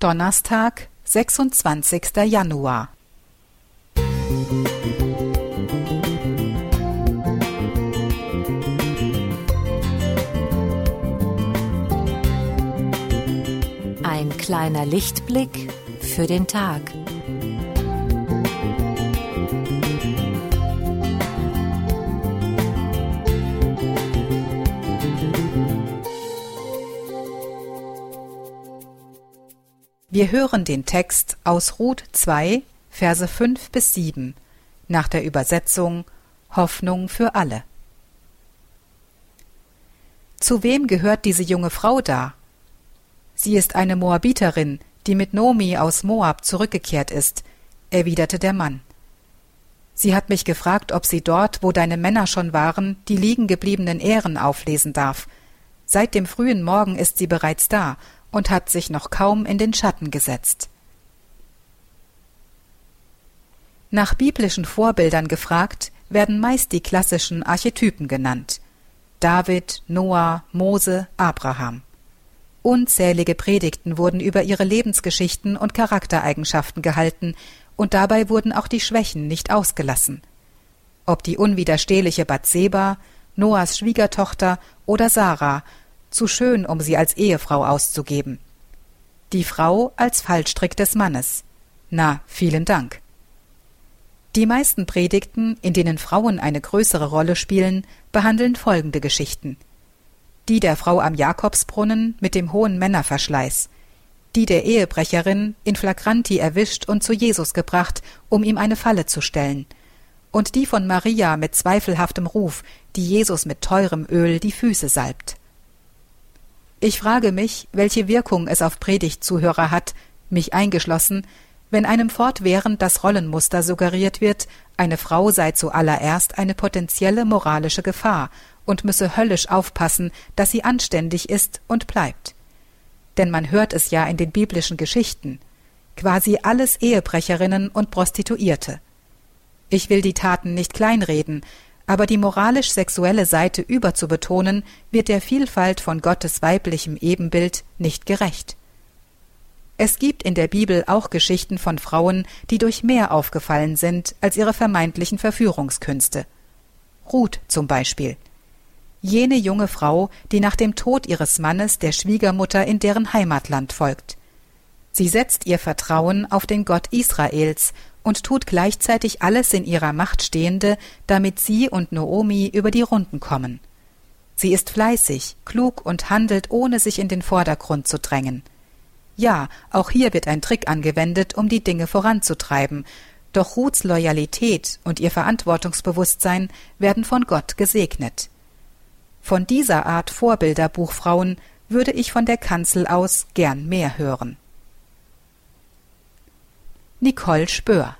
Donnerstag, 26. Januar. Ein kleiner Lichtblick für den Tag. Wir hören den Text aus Ruth 2, Verse 5 bis 7 nach der Übersetzung Hoffnung für alle. Zu wem gehört diese junge Frau da? Sie ist eine Moabiterin, die mit Nomi aus Moab zurückgekehrt ist, erwiderte der Mann. Sie hat mich gefragt, ob sie dort, wo deine Männer schon waren, die liegen gebliebenen Ehren auflesen darf. Seit dem frühen Morgen ist sie bereits da und hat sich noch kaum in den Schatten gesetzt. Nach biblischen Vorbildern gefragt, werden meist die klassischen Archetypen genannt. David, Noah, Mose, Abraham. Unzählige Predigten wurden über ihre Lebensgeschichten und Charaktereigenschaften gehalten, und dabei wurden auch die Schwächen nicht ausgelassen. Ob die unwiderstehliche Bathseba, Noahs Schwiegertochter oder Sarah zu schön, um sie als Ehefrau auszugeben. Die Frau als Fallstrick des Mannes. Na, vielen Dank. Die meisten Predigten, in denen Frauen eine größere Rolle spielen, behandeln folgende Geschichten. Die der Frau am Jakobsbrunnen mit dem hohen Männerverschleiß, die der Ehebrecherin in flagranti erwischt und zu Jesus gebracht, um ihm eine Falle zu stellen, und die von Maria mit zweifelhaftem Ruf, die Jesus mit teurem Öl die Füße salbt. Ich frage mich, welche Wirkung es auf Predigtzuhörer hat, mich eingeschlossen, wenn einem fortwährend das Rollenmuster suggeriert wird, eine Frau sei zuallererst eine potenzielle moralische Gefahr und müsse höllisch aufpassen, dass sie anständig ist und bleibt. Denn man hört es ja in den biblischen Geschichten, quasi alles Ehebrecherinnen und Prostituierte. Ich will die Taten nicht kleinreden, aber die moralisch-sexuelle Seite überzubetonen, wird der Vielfalt von Gottes weiblichem Ebenbild nicht gerecht. Es gibt in der Bibel auch Geschichten von Frauen, die durch mehr aufgefallen sind als ihre vermeintlichen Verführungskünste. Ruth zum Beispiel. Jene junge Frau, die nach dem Tod ihres Mannes der Schwiegermutter in deren Heimatland folgt. Sie setzt ihr Vertrauen auf den Gott Israels und tut gleichzeitig alles in ihrer Macht Stehende, damit sie und Noomi über die Runden kommen. Sie ist fleißig, klug und handelt, ohne sich in den Vordergrund zu drängen. Ja, auch hier wird ein Trick angewendet, um die Dinge voranzutreiben, doch Ruths Loyalität und ihr Verantwortungsbewusstsein werden von Gott gesegnet. Von dieser Art Vorbilderbuchfrauen würde ich von der Kanzel aus gern mehr hören. Nicole Spör